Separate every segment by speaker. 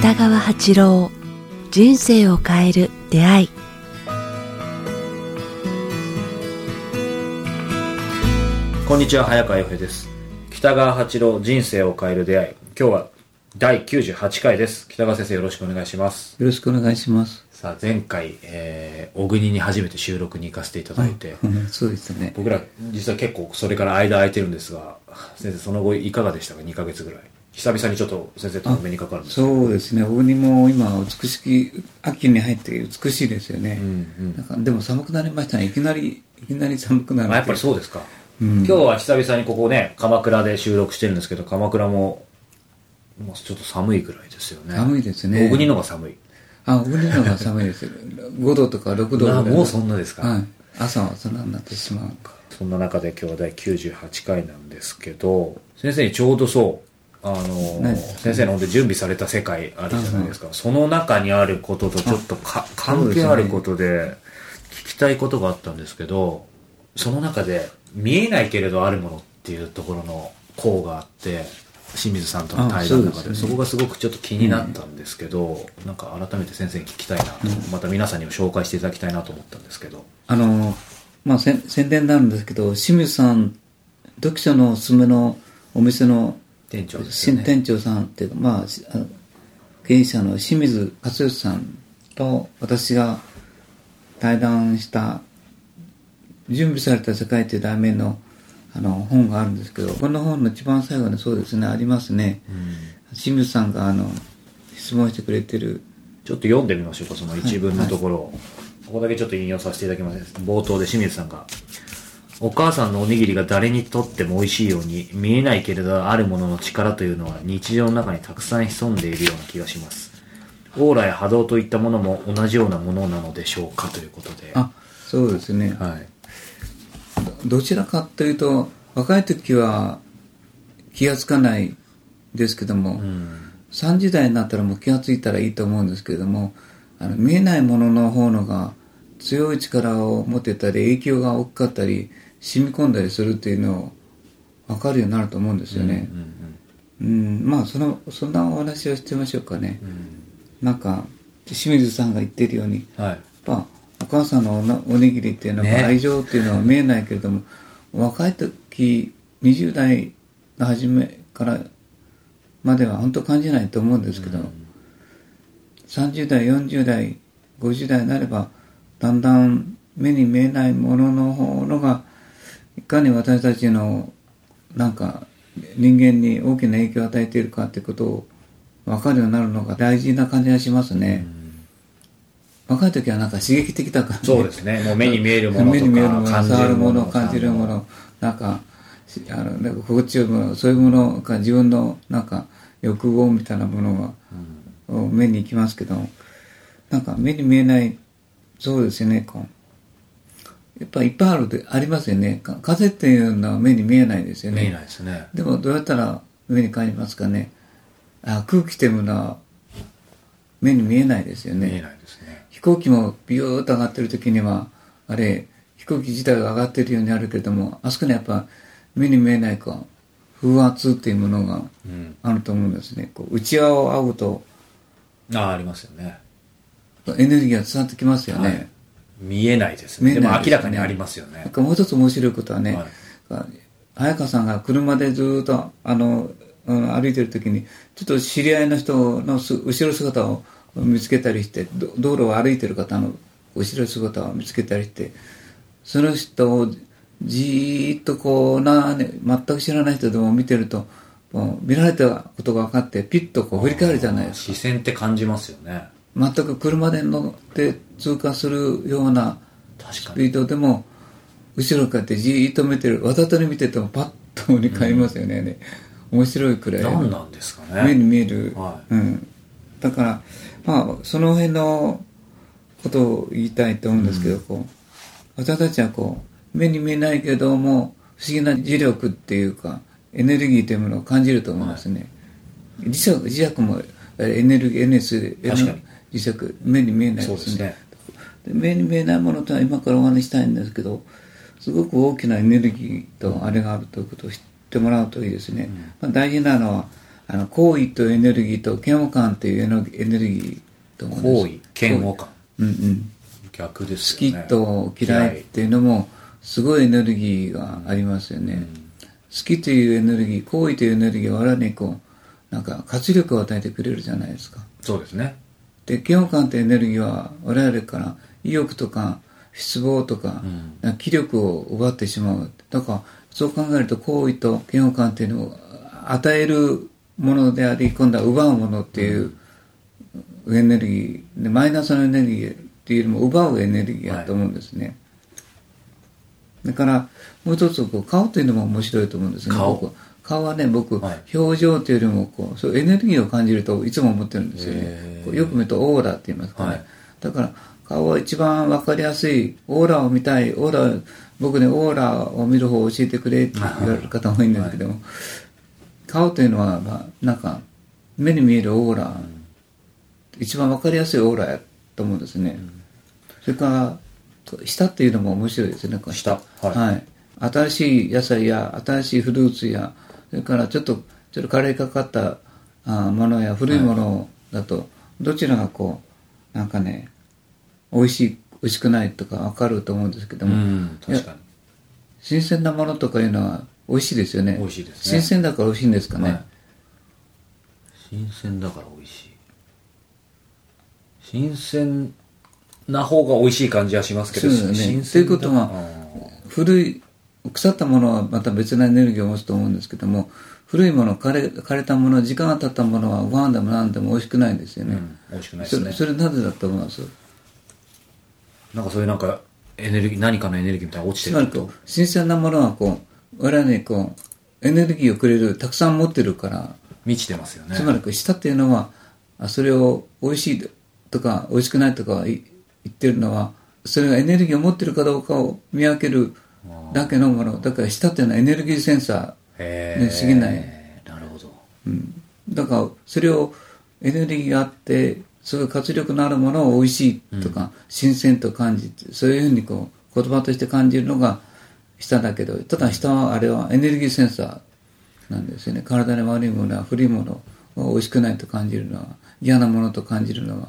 Speaker 1: 北川八郎人生を変える出会い。
Speaker 2: こんにちは早川洋平です。北川八郎人生を変える出会い。今日は第98回です北川先生よろしくお願いします
Speaker 3: よろしくお願いします。
Speaker 2: さあ前回、えー、小国に初めて収録に行かせていただいて、
Speaker 3: うん そうですね。
Speaker 2: 僕ら実は結構それから間空いてるんですが先生その後いかがでしたか？2ヶ月ぐらい久々にちょっと先生とお目にかかるんです
Speaker 3: そうですね。大国も今、美しき、秋に入って美しいですよね。
Speaker 2: うんうん
Speaker 3: なんかでも寒くなりましたね。いきなり、いきなり寒くなる。
Speaker 2: あやっぱりそうですか、
Speaker 3: うん
Speaker 2: 今日は久々にここね鎌倉で収録してるんですけど鎌倉ももうちょっと寒いぐらいですよね
Speaker 3: 寒いですね
Speaker 2: 小国の方が寒い
Speaker 3: あ、大国の方が寒いですよ。5度とか6度ぐらい。
Speaker 2: あもうそんなですか、
Speaker 3: はい。朝はそんなになってしまう。
Speaker 2: そんな中で今日は第98回なんですけど先生にちょうどそうあの
Speaker 3: 何
Speaker 2: 先生の方で準備された世界あるじゃないですか、その中にあることとちょっとか関係あることで聞きたいことがあったんですけどその中で見えないけれどあるものっていうところの項があって清水さんとの対談の中でそ
Speaker 3: あそ
Speaker 2: こがすごくちょっと気になったんですけど、なんか改めて先生に聞きたいなと、また皆さんにも紹介していただきたいなと思ったんですけど。
Speaker 3: あの、まあ、宣伝になるんですけど、清水さん、読書のおすすめのお店の
Speaker 2: 店長ですよね。
Speaker 3: 新店長さんっていうか、まあ、しあの経営者の清水勝義さんと私が対談した「準備された世界」という題名のあの本があるんですけどこの本の一番最後にそうですねありますね、清水さんがあの質問してくれてる
Speaker 2: ちょっと読んでみましょうか、その一文のところを。ここだけちょっと引用させていただきます。冒頭で清水さんが、お母さんのおにぎりが誰にとっても美味しいように、見えないけれどあるものの力というのは日常の中にたくさん潜んでいるような気がします。オーラや波動といったものも同じようなものなのでしょうかということで。
Speaker 3: あそうですね、
Speaker 2: はい。
Speaker 3: どちらかというと若い時は気がつかないですけども、
Speaker 2: うん。
Speaker 3: 30代になったらもう気がついたらいいと思うんですけれどもあの見えないものの方のが強い力を持ってたり影響が大きかったり染み込んだりするっていうのを分かるようになると思うんですよね
Speaker 2: うんうん
Speaker 3: うんまあそのそんなお話をしてみましょうかね
Speaker 2: うん
Speaker 3: なんか清水さんが言ってるように
Speaker 2: うん。はい。
Speaker 3: やっぱお母さんのおにぎりっていうのは
Speaker 2: ね。
Speaker 3: 愛情っていうのは見えないけれども、若い時20代の初めからまでは本当感じないと思うんですけど、30代40代50代になればだんだん目に見えないものの方のがいかに私たちのなんか人間に大きな影響を与えているかっていうことを分かるようになるのが大事な感じがしますね。若い時はなんか刺激的だから、ね、
Speaker 2: そうですね。もう目に見えるもの
Speaker 3: 目に見えるもの触るも
Speaker 2: の
Speaker 3: の感じるものなんかしあのなんか心地よいものそういうものが自分のなんか欲望みたいなものが、を目に行きますけどなんか目に見えないそうですよねこう。やっぱいっぱいあるでありますよね。か風っていうのは目に見えないですよね。
Speaker 2: 見えないですね。
Speaker 3: でもどうやったら目に感じますかね。あ空気というものは目に見えないですよね
Speaker 2: 見えないですね。
Speaker 3: 飛行機もビューッと上がってる時にはあれ飛行機自体が上がってるようにあるけれどもあそこにやっぱ目に見えないか風圧っていうものが
Speaker 2: うん。
Speaker 3: あると思うんですねこう内輪を仰ぐと
Speaker 2: ああ、ありますよね。
Speaker 3: エネルギーが伝わってきますよね、
Speaker 2: はい見えないですね。でも
Speaker 3: 見えないですね
Speaker 2: 明らかにありますよね
Speaker 3: もう一つ面白いことはね、
Speaker 2: はい
Speaker 3: 早川さんが車でずーっとあの歩いてる時にちょっと知り合いの人のす後ろ姿を見つけたりしてど道路を歩いてる方の後ろ姿を見つけたりしてその人をじーっとこうな、ね、全く知らない人でも見てるともう見られたことが分かってピッとこう振り返るじゃないですか
Speaker 2: 視線って感じますよね。
Speaker 3: 全く車で乗って通過するような。スピードでも後ろからってじーっと見てるわざとに見ててもパッと振り返りますよね、面白いくらい
Speaker 2: 何なんですか
Speaker 3: 目に
Speaker 2: ね。
Speaker 3: 見える、
Speaker 2: は
Speaker 3: うん、だからまあその辺のことを言いたいと思うんですけど、こう私たちはこう目に見えないけども不思議な磁力っていうかエネルギーというものを感じると思うんですね、磁石磁石もエネルギー
Speaker 2: 確かに。
Speaker 3: 磁石目に見えないですね。
Speaker 2: そうですね。
Speaker 3: で目に見えないものとは今からお話ししたいんですけどすごく大きなエネルギーとあれがあるということを知ってもらうといいですね、まあ、大事なのはあの行為とエネルギーと嫌悪感というエネルギーと思うんです。
Speaker 2: 行為嫌悪感。
Speaker 3: うんうん。
Speaker 2: 逆です
Speaker 3: 好きと嫌いっていうのもすごいエネルギーがありますよね、好きというエネルギー行為というエネルギーは我々にこうなんか活力を与えてくれるじゃないですか。
Speaker 2: そうですね。
Speaker 3: で嫌悪感というエネルギーは我々から意欲とか失望とか、気力を奪ってしまう。だからそう考えると行為と嫌悪感っていうのを与えるものであり今度は奪うものっていうエネルギーでマイナスのエネルギーっていうよりも奪うエネルギーだと思うんですね、だからもう一つこう顔というのも面白いと思うんですね
Speaker 2: 顔？
Speaker 3: 僕顔はね僕、
Speaker 2: はい。
Speaker 3: 表情というよりもこうそうエネルギーを感じるといつも思ってるんですよね。よく見るとオーラって言いますかね、
Speaker 2: はい。
Speaker 3: だから顔は一番わかりやすいオーラを見たいオーラ僕ねオーラを見る方を教えてくれって言われる方も多いんですけども、顔というのは、まあ、なんか目に見えるオーラ、一番わかりやすいオーラやと思うんですね、それからと舌っていうのも面白いですね
Speaker 2: 舌。はい。
Speaker 3: はい、新しい野菜や新しいフルーツやそれからちょっとちょっとカレーかかったあものや古いものだと、どちらがこうなんかね美味しい美味しくないとか分かると思うんですけど
Speaker 2: う
Speaker 3: も、
Speaker 2: ん確かに。
Speaker 3: 新鮮なものとかいうのは美味しいですよね。
Speaker 2: 美味しいですね。
Speaker 3: 新鮮だから美味しいんですかね、
Speaker 2: はい。新鮮だから美味しい。新鮮な方が美味しい感じはしますけど
Speaker 3: そうだね。
Speaker 2: 新鮮だ。
Speaker 3: ということは古い腐ったものはまた別なエネルギーを持つと思うんですけども古いもの枯れ枯れたもの時間が経ったものはご飯でも何でも美味しくないんですよね、
Speaker 2: うん美味しくないで
Speaker 3: そ
Speaker 2: すね。
Speaker 3: れそれなぜだと思います？
Speaker 2: なんかそういうなんかエネルギー何かのエネルギーみたいな落ちてると？
Speaker 3: 新鮮なものはこう我々にこうエネルギーをくれるたくさん持ってるから、
Speaker 2: 満ちてますよね。
Speaker 3: つまり舌っていうのはあそれを美味しいとか美味しくないとかい言ってるのはそれがエネルギーを持ってるかどうかを見分けるだけのもの。だから舌っていうのはエネルギーセンサ
Speaker 2: へ
Speaker 3: ー。に過ぎない、
Speaker 2: なるほど。
Speaker 3: うん、だからそれをエネルギーがあってそういう活力のあるものを美味しいとか、新鮮と感じてそういうふうにこう言葉として感じるのが舌だけどただ舌はあれはエネルギーセンサーなんですよね。体に悪いものは古いものを美味しくないと感じるのは嫌なものと感じるのは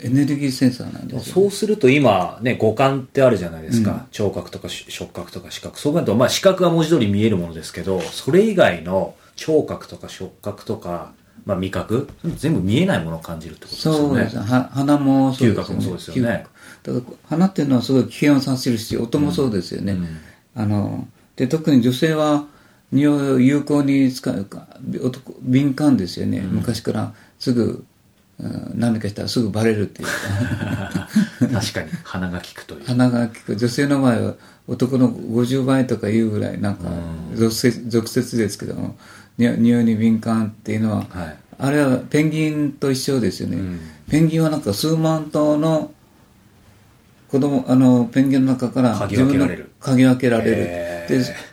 Speaker 3: エネルギーセンサーなんですよ、
Speaker 2: そうすると今ね五感ってあるじゃないですか、聴覚とかし触覚とか視覚。そう考えるとまあ視覚は文字通り見えるものですけどそれ以外の聴覚とか触覚とか、まあ、味覚。全部見えないものを感じるってことですよね。
Speaker 3: そうです。鼻もそうですよね。
Speaker 2: 嗅覚もそうですよね。
Speaker 3: だから鼻っていうのはすごい危険を察するし音もそうですよね、あので特に女性は匂いを有効に使うか男敏感ですよね、昔からすぐ、うん何かしたらすぐバレるっていう。か
Speaker 2: 確かに。鼻が利くという。
Speaker 3: 鼻が利く。女性の場合は男の50倍とかいうぐらいなんか俗説ですけどもに匂いに敏感っていうのは、
Speaker 2: はい。
Speaker 3: あれはペンギンと一緒ですよね、
Speaker 2: ん。
Speaker 3: ペンギンはなんか数万頭の子供あのペンギンの中から自分の嗅ぎ分けられる。で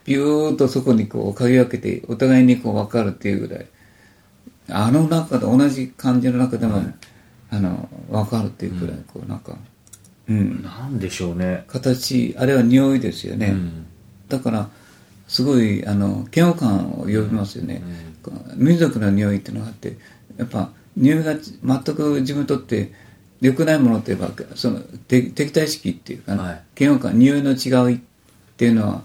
Speaker 3: ビューッとそこにこう嗅ぎ分けてお互いにこう分かるっていうぐらい。あの中で同じ感じの中でも、あの分かるっていうぐらいこうなんかうん。
Speaker 2: なんでしょうね。
Speaker 3: 形あれは匂いですよね、
Speaker 2: うん。
Speaker 3: だからすごいあの嫌悪感を呼びますよね、民族の匂いっていうのがあってやっぱ匂いが全く自分にとって良くないものといえばその敵敵対意識っていうか、ね
Speaker 2: はい。
Speaker 3: 嫌悪感匂いの違いっていうのは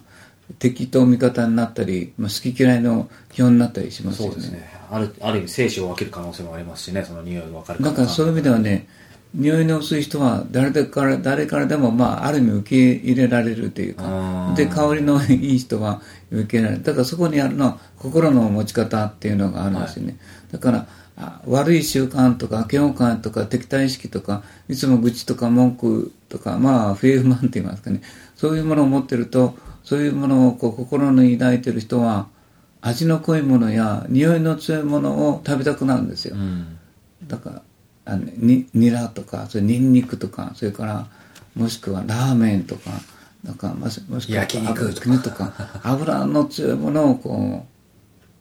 Speaker 3: 敵と味方になったり、まあ、好き嫌いの基本になったりしますよね。
Speaker 2: そうですね。あるある意味生死を分ける可能性もありますしねその匂いが分かる
Speaker 3: だからそういう意味ではね匂いの薄い人は誰でから誰からでも、まあ、ある意味受け入れられるという
Speaker 2: あ
Speaker 3: か
Speaker 2: ー。
Speaker 3: で香りのいい人は受け入れられる。だからそこにあるのは心の持ち方っていうのがあるんですよね、だからあ悪い習慣とか嫌悪感とか敵対意識とかいつも愚痴とか文句とかまあ不平不満って言いますかね。そういうものを持ってるとそういうものをこう心に抱いてる人は味の濃いものや匂いの強いものを食べたくなるんですよ、
Speaker 2: うん。
Speaker 3: だからあのにニラとかそれニンニクとかそれからもしくはラーメンとかなんかもしもしくは
Speaker 2: 焼肉
Speaker 3: とか。油の強いものをこ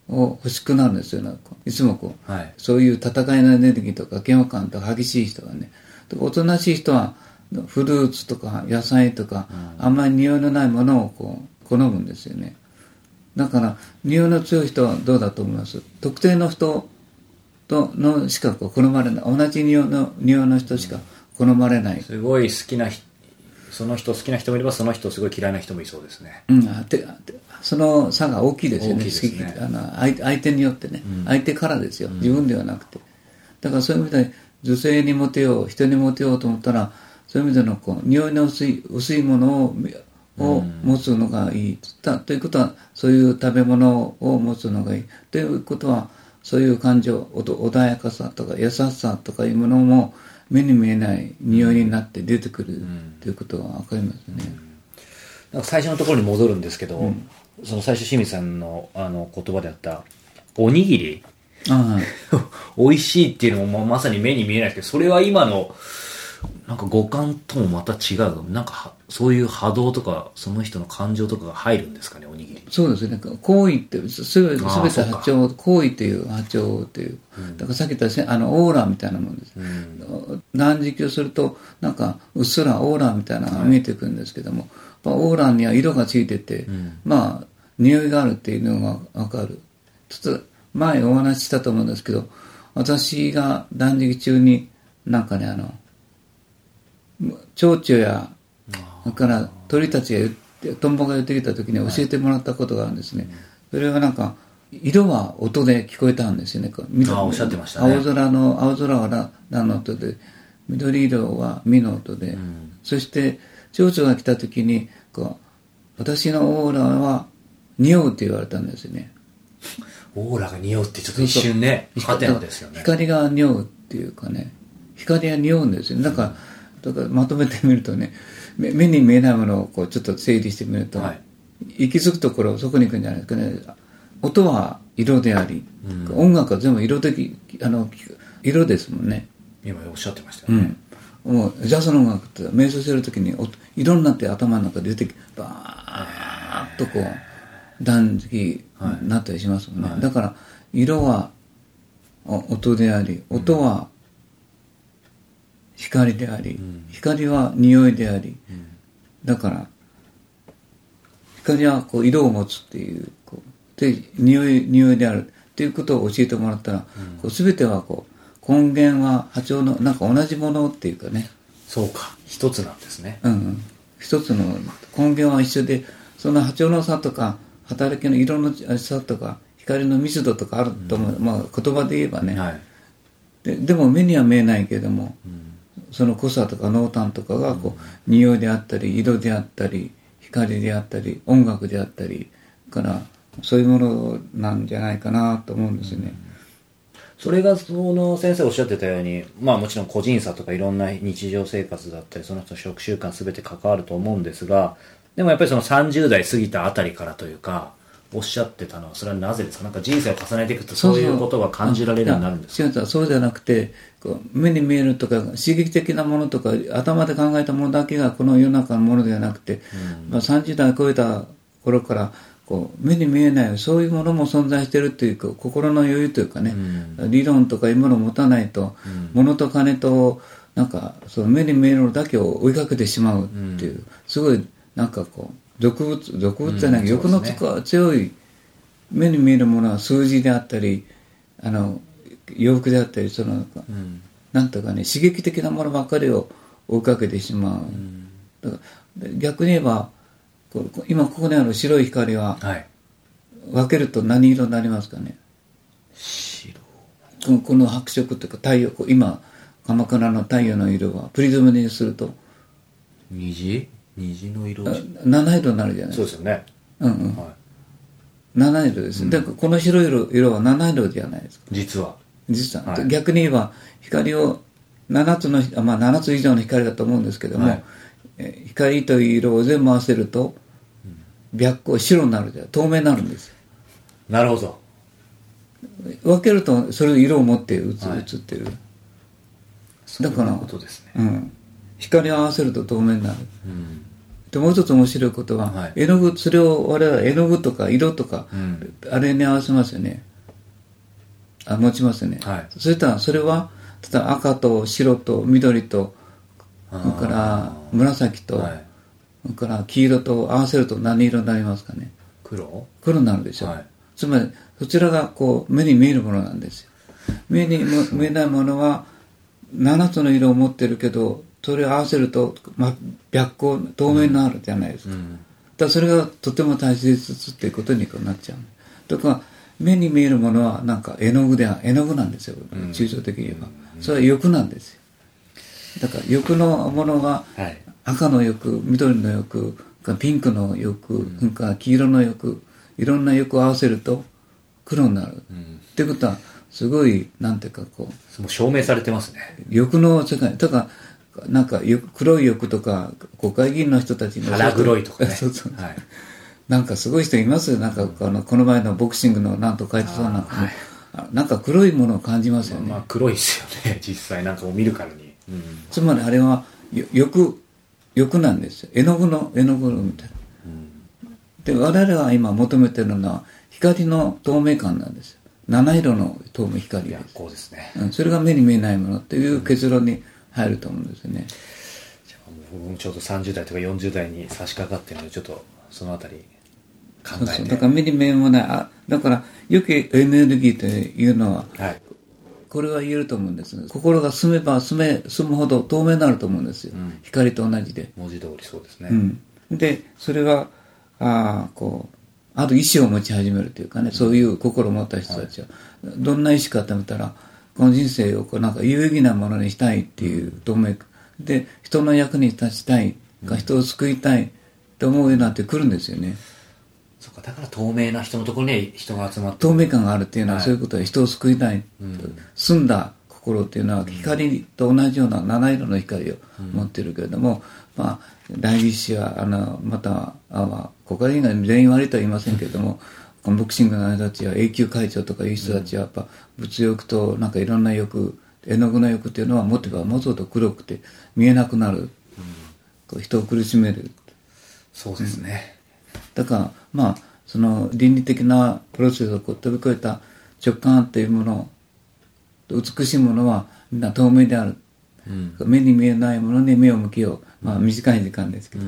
Speaker 3: うを欲しくなるんですよ。なんかいつもこう、
Speaker 2: はい。
Speaker 3: そういう戦いのエネルギーとか嫌悪感とか激しい人はねでおとなしい人はフルーツとか野菜とか、あんまり匂いのないものをこう好むんですよね。だから匂いの強い人はどうだと思います？特定の人とのしか好まれない。同じ匂いの匂いの人しか好まれない、
Speaker 2: すごい好きな人その人好きな人もいればその人すごい嫌いな人もいそうですね。
Speaker 3: うん、あててその差が大きいですよね。
Speaker 2: ね。
Speaker 3: あの相相手によってね、相手からですよ。自分ではなくて。だからそういう意味で女性にモテよう人にモテようと思ったらそういう意味でのこう匂いの薄い薄いものをを持つのがいい。たということはそういう食べ物を持つのがいい。ということはそういう感情穏やかさとか優しさとかいうものも目に見えない匂いになって出てくるということが分かりますね、
Speaker 2: なんか最初のところに戻るんですけど、その最初清水さんのあの言葉であったおにぎり？
Speaker 3: ああ。
Speaker 2: 美味しいっていうのもままさに目に見えないですけどそれは今のなんか五感ともまた違う。なんかはそういう波動とかその人の感情とかが入るんですかねおにぎり。に
Speaker 3: そうですね。行為って、すすべすべて波長、行為という波長という、だからさっき言ったせあのオーラみたいなもんです。断食をすると、なんかうっすらオーラみたいなのが見えてくるんですけども、やっぱオーラには色がついてて、まあ、匂いがあるっていうのがわかる。ちょっと前お話ししたと思うんですけど、私が断食中に、なんかね、あの、蝶々やそれから鳥たちが言ってトンボが言ってきた時に教えてもらったことがあるんですね、それはなんか色は音で聞こえたんですよね。
Speaker 2: あおっしゃってましたね。
Speaker 3: 青空の青空はララの音で緑色はミの音で、そして蝶々が来た時にこう私のオーラは匂うって言われたんですよね。
Speaker 2: オーラが匂うってちょっと一瞬ねハテナですよね。
Speaker 3: 光が匂うっていうかね。光が匂うんですよだからだからまとめてみるとね目目に見えないものをこうちょっと整理してみると、
Speaker 2: はい。
Speaker 3: 行き着くところそこに行くんじゃないですかね。音は色であり、音楽は全部色的あの色ですもんね。
Speaker 2: 今おっしゃってましたよね、
Speaker 3: うん。もうジャズの音楽って瞑想してる時に音色になって頭の中で出てきバーッとこう断食になったりしますもんね、だから色はお音であり音は光であり、光は匂いであり、だから光はこう色を持つっていうこうで匂い匂いである。っていうことを教えてもらったら、こう全てはこう根源は波長のなんか同じものっていうかね、
Speaker 2: そうか。一つなんですね。
Speaker 3: うんうん、一つの根源は一緒でその波長の差とか働きの色の差とか光の密度とかあると思う、まあ、言葉で言えばね、
Speaker 2: はい。
Speaker 3: ででも目には見えないけれども、その濃さとか濃淡とかがこう、匂いであったり色であったり光であったり音楽であったりからそういうものなんじゃないかなと思うんですよね。
Speaker 2: それがその先生おっしゃってたようにまあもちろん個人差とかいろんな日常生活だったりその人の食習慣全て関わると思うんですがでもやっぱりその30代過ぎたあたりからというかおっしゃってたのはそれはなぜですか？なんか人生を重ねていくとそういうことが感じられるようになるんですか？
Speaker 3: そうじゃなくてこう目に見えるとか刺激的なものとか頭で考えたものだけがこの世の中のものではなくて、まあ、30代超えた頃からこう目に見えないそういうものも存在しているというか心の余裕というかね、理論とかいうものを持たないと、物と金となんかその目に見えるのだけを追いかけてしまうっていう、すごいなんかこう俗物俗物じゃない、
Speaker 2: うん
Speaker 3: 欲のつか強い目に見えるものは数字であったりあの洋服であったりその、なんとかね刺激的なものばっかりを追いかけてしまう、だから逆に言えば今ここにある白い光は
Speaker 2: はい。
Speaker 3: 分けると何色になりますかね？
Speaker 2: 白。
Speaker 3: このこの白色というか太陽今鎌倉の太陽の色はプリズムにすると。
Speaker 2: 虹？虹の色。
Speaker 3: あ七色になるじゃない
Speaker 2: そうですよね。
Speaker 3: うんうん。
Speaker 2: はい。
Speaker 3: 七色です、だからこの白い色色は七色じゃないですか。
Speaker 2: 実は。
Speaker 3: 実は、
Speaker 2: はい。
Speaker 3: 逆に言えば光を7つのあまあ7つ以上の光だと思うんですけども、
Speaker 2: はい。
Speaker 3: え光という色を全部合わせると白光白になるじゃん透明になるんですよ。
Speaker 2: なるほど。
Speaker 3: 分けるとそれを色を持って映,、
Speaker 2: はい。
Speaker 3: 映ってる。
Speaker 2: そういうことですね。
Speaker 3: うん。光を合わせると透明になる。
Speaker 2: うん
Speaker 3: でもう一つ面白いことは、
Speaker 2: はい。
Speaker 3: 絵の具それを我々は絵の具とか色とか、
Speaker 2: うん。
Speaker 3: あれに合わせますよね。あ持ちますよね、
Speaker 2: はい。
Speaker 3: そしたらそれは例えば赤と白と緑とそれから紫と、
Speaker 2: はい。
Speaker 3: それから黄色と合わせると何色になりますかね。
Speaker 2: 黒？
Speaker 3: 黒になるでしょ、
Speaker 2: はい。
Speaker 3: つまりそちらがこう目に見えるものなんですよ。目にも 見えないものは7つの色を持ってるけどそれを合わせると、ま、白光透明になるじゃないですか、だそれがとても大切っていうことになっちゃう。だから目に見えるものはなんか絵の具では絵の具なんですよ、抽象的に言えば、それは欲なんですよ。だから欲のものが
Speaker 2: はい。
Speaker 3: 赤の欲緑の欲ピンクの欲、それから黄色の欲いろんな欲を合わせると黒になる、っていうことはすごいなんていうかこう
Speaker 2: もう証明されてますね。
Speaker 3: 欲の世界。だからなんか欲黒い欲とか国会議員の人たちの
Speaker 2: 腹黒いとかね。
Speaker 3: そうそう
Speaker 2: はい。
Speaker 3: なんかすごい人いますよ。なんかこのこの前のボクシングのなんと書いてそうなあなんか黒いものを感じますよね、
Speaker 2: まあ黒いですよね。実際なんか見るからに、うん。
Speaker 3: つまりあれはよ欲欲なんですよ。絵の具の絵の具みたいな、で我々は今求めてるのは光の透明感なんですよ。七色の透明光
Speaker 2: いや
Speaker 3: です、
Speaker 2: こうですね。
Speaker 3: うん、それが目に見えないものっていう結論に入ると思うんですよね、
Speaker 2: 僕もちょうど30代とか40代に差し掛かってるのでちょっとそのあたり考
Speaker 3: そうそう。
Speaker 2: えて
Speaker 3: だから目に見えもない。あだからよくエネルギーというのは
Speaker 2: はい。
Speaker 3: これは言えると思うんです。心が澄めば澄め澄むほど透明になると思うんですよ、光と同じで。
Speaker 2: 文字通りそうですね、
Speaker 3: うん、でそれはあーこうある意志を持ち始めるというかね、そういう心を持った人たちは、どんな意志かって見たらこの人生をこうなんか有意義なものにしたいっていう透明で人の役に立ちたいか人を救いたいと思うようになってくるんですよね。
Speaker 2: そっかだから透明な人のところに人が集まって
Speaker 3: 透明感があるっていうのは、
Speaker 2: はい。
Speaker 3: そういうことで人を救いたい、澄ん。だ心っていうのは光と同じような七色の光を持ってるけれども、まあ代議士はあのまたあ、まあ、国会議員が全員悪いとは言いませんけれどもボクシングの人たちは永久会長とかいう人たちはやっぱ物欲となんかいろんな欲絵の具の欲っていうのは持てば持つほど黒くて見えなくなる、こう人を苦しめる。
Speaker 2: そうですね、
Speaker 3: だからまあその倫理的なプロセスを飛び越えた直感っていうもの美しいものはみんな透明である、目に見えないものに目を向けよう、まあ短い時間ですけど、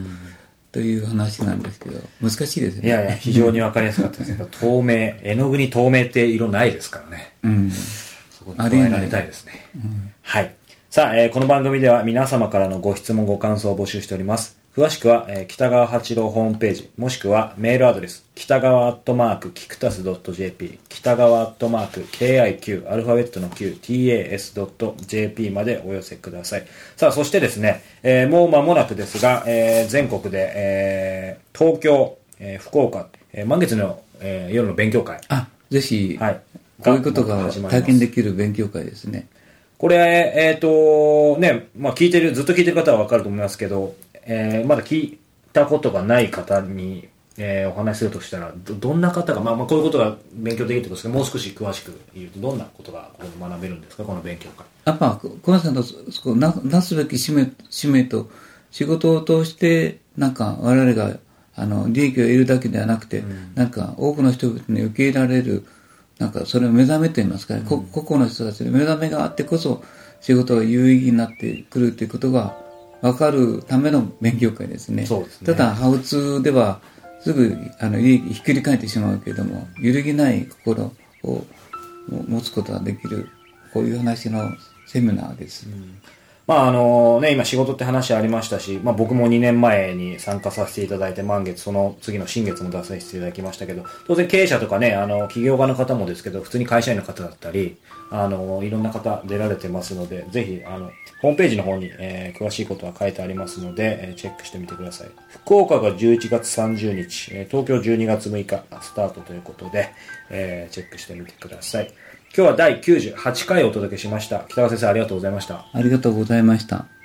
Speaker 3: という話なんですけど難しいですよね
Speaker 2: いやいや非常に分かりやすかったですけど透明絵の具に透明って色ないですからね
Speaker 3: うん
Speaker 2: そこに加えられたいですね。はい。さあ、えーこの番組では皆様からのご質問、ご感想を募集しております。詳しくは、えー北川八郎ホームページ、もしくはメールアドレス、北川アットマーク、キクタス .jp、北川アットマーク、KIQ、アルファベットの Q、tas.jp までお寄せください。さあ、そしてですね、えーもう間もなくですが、えー全国で、えー東京、えー福岡、えー満月の、えー夜の勉強会、
Speaker 3: あぜひ、
Speaker 2: はい。
Speaker 3: こういうことが体験できる勉強会ですね。
Speaker 2: これ、えっ、と、ね、まあ聞いてる、ずっと聞いてる方はわかると思いますけど、えーまだ聞いたことがない方に、えーお話しするとしたら、どどんな方が、まあまあこういうことが勉強できるってことですけど、もう少し詳しく言うと、どんなことがここで学べるんですか、この勉強会。
Speaker 3: やっぱ小林さんのそななすべき使命使命と仕事を通してなんか我々があの利益を得るだけではなくて、なんか多くの人々に受け入れられるなんかそれを目覚めといいますか、ね。こ個々の人たちの目覚めがあってこそ仕事が有意義になってくるということが分かるための勉強会ですね。
Speaker 2: すね。
Speaker 3: ただハウツーではすぐあのひっくり返ってしまうけれども揺るぎない心を持つことができるこういう話のセミナーです、
Speaker 2: まああのね、今仕事って話ありましたし、まあ僕も2年前に参加させていただいて、満月、その次の新月も出させていただきましたけど、当然経営者とかね、あの、企業家の方もですけど、普通に会社員の方だったり、あの、いろんな方出られてますので、ぜひ、あの、ホームページの方に、えー詳しいことは書いてありますので、えーチェックしてみてください。福岡が11月30日、え東京12月6日スタートということで、えーチェックしてみてください。今日は第98回お届けしました。北川先生ありがとうございました。
Speaker 3: ありがとうございました